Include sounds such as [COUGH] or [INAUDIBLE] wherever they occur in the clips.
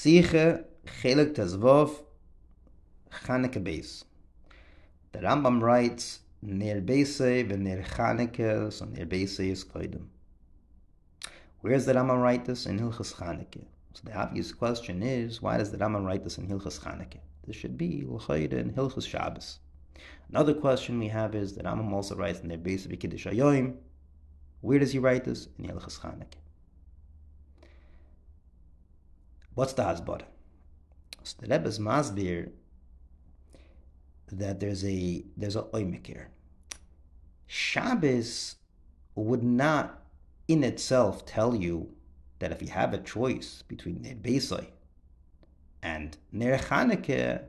Siche Chelik Tezvov Chaneke Beis. The Rambam writes, Ner Beise v'ner Chaneke, so Ner Beise is Koidim. Where does the Rambam write this? In Hilchas Chaneke. So the obvious question is, why does the Rambam write this in Hilchas Chaneke? This should be L'chayda in Hilchas Shabbos. Another question we have is, the Rambam also writes Ner Beise v'Kiddush Hayoim. Where does he write this? In Hilchas Chaneke. What's the Hasbara? So the Rebbe's Masbir that there's a there's a oimik here. Shabbos would not in itself tell you that if you have a choice between Ner Beisai and Ner Chanukah,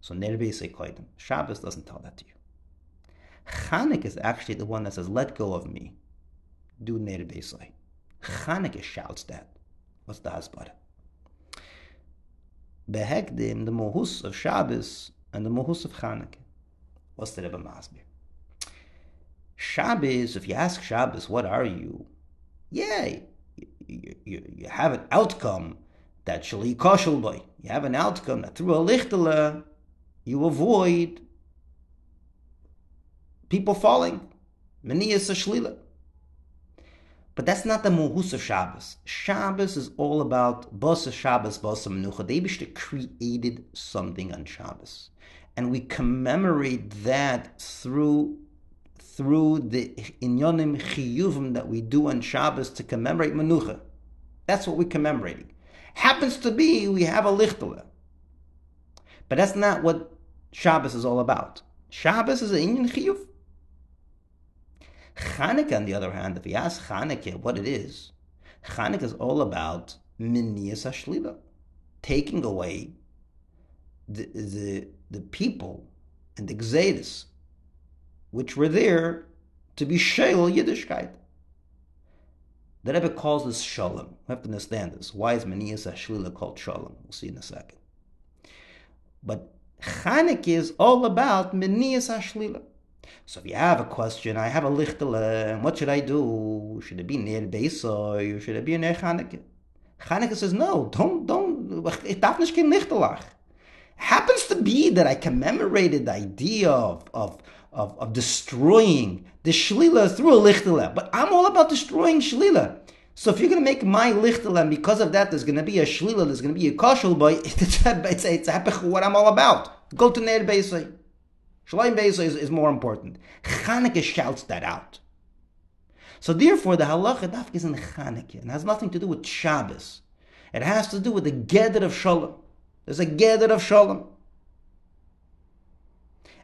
so Ner Beisai Koidim. Shabbos doesn't tell that to you. Chanukah is actually the one that says, let go of me. Do Ner Beisai. Chanukah shouts that. What's the Hasbara? Behekdim, the Mohus of Shabbos, and the Mohus of Chanukah. What's the Rebbe Masbir? Shabbos, if you ask Shabbos, what are you? Yeah, you, you, you have an outcome that shali koshel boy. You have an outcome that through a lichtele, you avoid people falling. Meniyas shlila. But that's not the muhus of Shabbos. Shabbos is all about bosa Shabbos, bosa menucha. They created something on Shabbos, and we commemorate that through through the inyonim chiyuvim that we do on Shabbos to commemorate menucha. That's what we're commemorating. Happens to be we have a lichtele, but that's not what Shabbos is all about. Shabbos is an inyan chiyuv. Chanukah, on the other hand, if you ask Chanukah what it is, Chanukah is all about miniyas hashlila, taking away the, the, the people and the gzedis, which were there to be shayl Yiddishkeit. The Rebbe calls this shalom. We have to understand this. Why is miniyas hashlila called shalom? We'll see in a second. But Chanukah is all about miniyas hashlila. So if you have a question, I have a lichtele, what should I do? Should it be near Beisoy or should it be near Chanukah? Chanukah says, no, don't, don't. Happens to be that I commemorated the idea of, of, of, of destroying the shlila through a lichtele, but I'm all about destroying shlila. So if you're going to make my lichtele, and because of that there's going to be a shlila, there's going to be a koshel boy, [LAUGHS] it's, it's, it's, it's what I'm all about. Go to Neir Beisoy. Shalom Beis is, is more important. Chanukah shouts that out. So therefore, the halacha dafk is in Chanukah and has nothing to do with Shabbos. It has to do with the Geder of Shalom. There's a Geder of Shalom.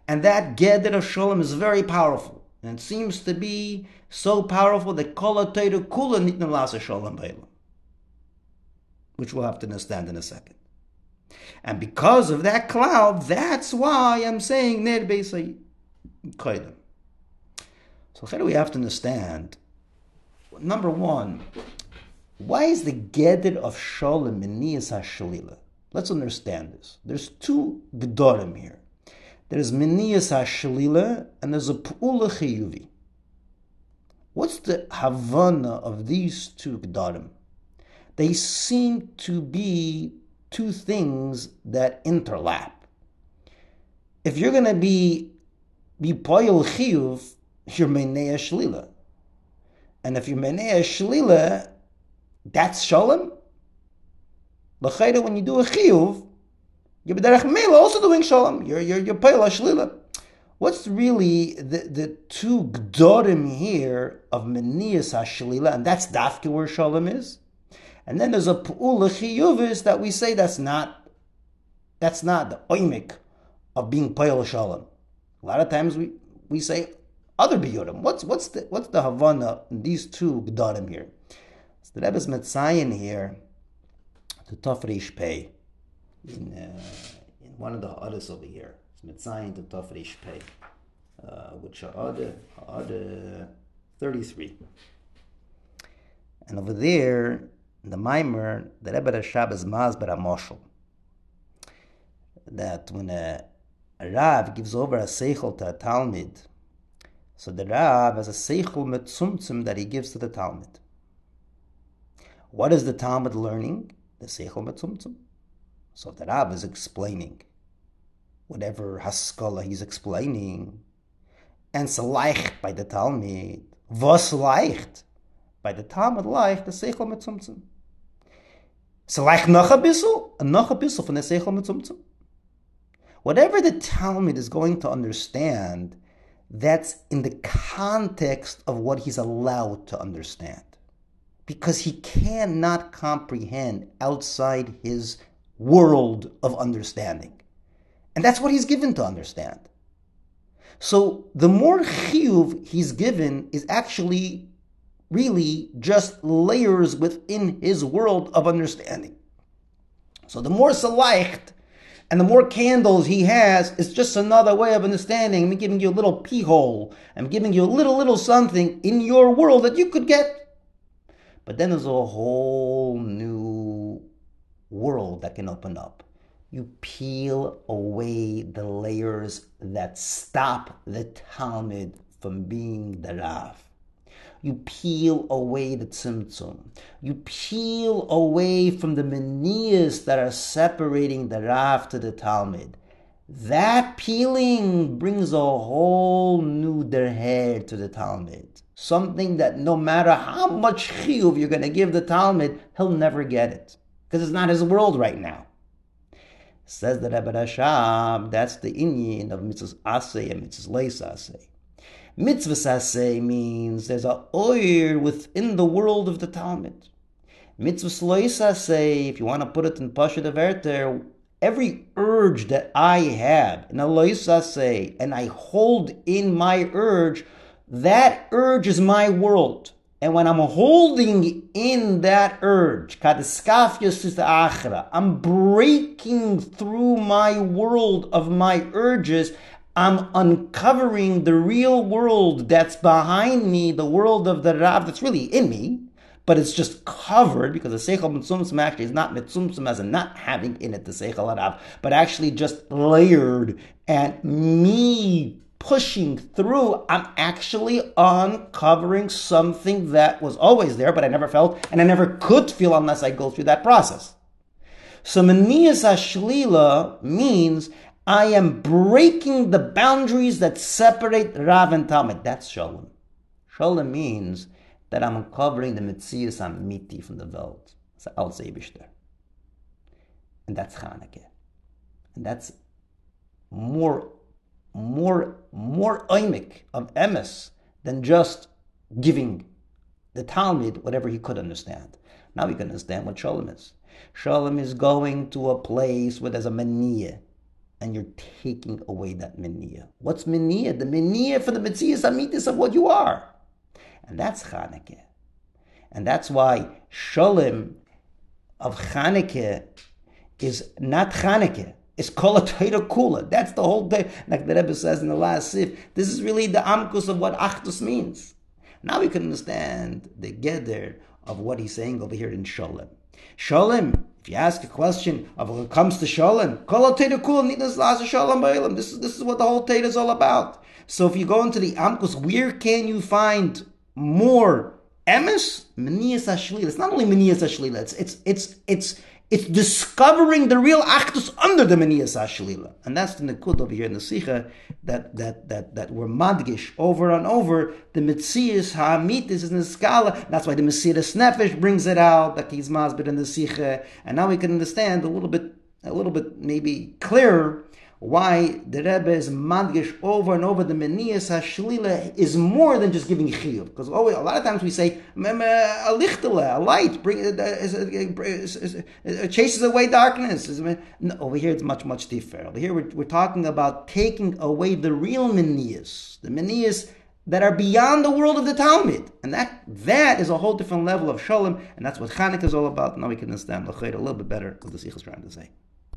And that Geder of Shalom is very powerful. And it seems to be so powerful that Kol Kula Nitnem Lasa Shalom Beilam. Which we'll have to understand in a second. And because of that cloud, that's why I'm saying Ner Beisay Koidim. So how do we have to understand? Number one, why is the Geder of Shalom in Niyas HaShalila? Let's understand this. There's two Gedorim here. There's Miniyas HaShalila and there's a Pu'ula Chiyuvi. What's the Havana of these two Gedorim? They seem to be two things that interlap. If you're going to be be poyel chiyuv, you're menei shlila, and if you're menei shlila, that's shalom. L'chayda, when you do a chiyuv, you're b'derech mela also doing shalom. You're you're you're poyel shlila. What's really the, the two gdorim here of meniyas hashlila, and that's dafke where shalom is. And then there's a pu'ula chiyuvis that we say that's not that's not the oimik of being payal shalom. A lot of times we, we say other biyurim. What's what's the what's the havana in these two gdarim here? So the Rebbe's Metzayin here, the Tafrish Pei, in uh, in one of the others over here. It's Metzayin to Tafrish Pei, uh, which are other other thirty three. And over there, the Maimer, the Rebbe Rashab is Masber Moshel. That when a, a Rav gives over a Seichel to a Talmud, so the Rav has a Seichel Metzumtzum that he gives to the Talmud. What is the Talmud learning? The Seichel Metzumtzum. So the Rav is explaining whatever Haskalah he's explaining, and it's leicht by the Talmud. Was leicht? By the Talmud leicht, the Seichel Mitzumtzum. So like noch a and noch a bissel from the Seichel Mitzumtzum. Whatever the Talmud is going to understand, that's in the context of what he's allowed to understand. Because he cannot comprehend outside his world of understanding. And that's what he's given to understand. So the more chiyuv he's given is actually really just layers within his world of understanding. So the more saleicht and the more candles he has is just another way of understanding. I'm giving you a little pee hole. I'm giving you a little, little something in your world that you could get. But then there's a whole new world that can open up. You peel away the layers that stop the Talmud from being the Rav. You peel away the tzimtzum. You peel away from the manias that are separating the Rav to the Talmud. That peeling brings a whole new derher to the Talmud. Something that no matter how much chiyuv you're going to give the Talmud, he'll never get it. Because it's not his world right now. Says the Rebbe Rashab, that's the inyan of mitzvahs asay and mitzvahs leis asay. Mitzvah saseh means there's a oir within the world of the Talmud. Mitzvah saseh, if you want to put it in Pasha Verter, every urge that I have in a loisaseh, and I hold in my urge, that urge is my world. And when I'm holding in that urge, I'm breaking through my world of my urges I'm uncovering the real world that's behind me, the world of the Rav that's really in me, but it's just covered because the Seichel Mitzumtzum actually is not Mitzumtzum as in not having in it the Seichel Rav, but actually just layered and me pushing through, I'm actually uncovering something that was always there, but I never felt and I never could feel unless I go through that process. So Manias Ashlila means I am breaking the boundaries that separate Rav and Talmud. That's Shalom. Shalom means that I'm uncovering the Metzias Amiti from the world. It's Al. And that's Chanukah. And that's more, more, more oimik of emes than just giving the Talmud whatever he could understand. Now we can understand what Shalom is. Shalom is going to a place where there's a maniyah and you're taking away that minia. What's minia? The minia for the Metzias Amitis of what you are. And that's Chanukah. And that's why Shalom of Chanukah is not Chanukah. It's called a Kula. That's the whole day. Like the Rebbe says in the last sif, this is really the amkus of what Achdus means. Now we can understand the Geder of what he's saying over here in Shalom. Shalom, if you ask a question of when it comes to Shalom, this is this is what the whole Teda is all about. So if you go into the Amkus, where can you find more emes? Meniyas Ashlila. It's not only Meniyas Ashlila, it's it's it's it's discovering the real actus under the Meniyas Ashlila. And that's the Nikud over here in the Sikha that, that, that, that we're madgish over and over. The Mitzias Ha'amitis is in the Skala. That's why the Mesiris Nefesh brings it out, that he's masbid in the Sikha. And now we can understand a little bit, a little bit maybe clearer why the Rebbe is madgish over and over the Meniyas Hashlila is more than just giving chiyuv. Because a lot of times we say a lichtele, a light, bring uh, it, it uh, uh, chases away darkness. No, over here it's much much different. Over here we're, we're talking about taking away the real Meniyas, the Meniyas that are beyond the world of the Talmud. And that that is a whole different level of Shalom, and that's what Chanukah is all about. Now we can understand a little bit better what the Sikha is trying to say.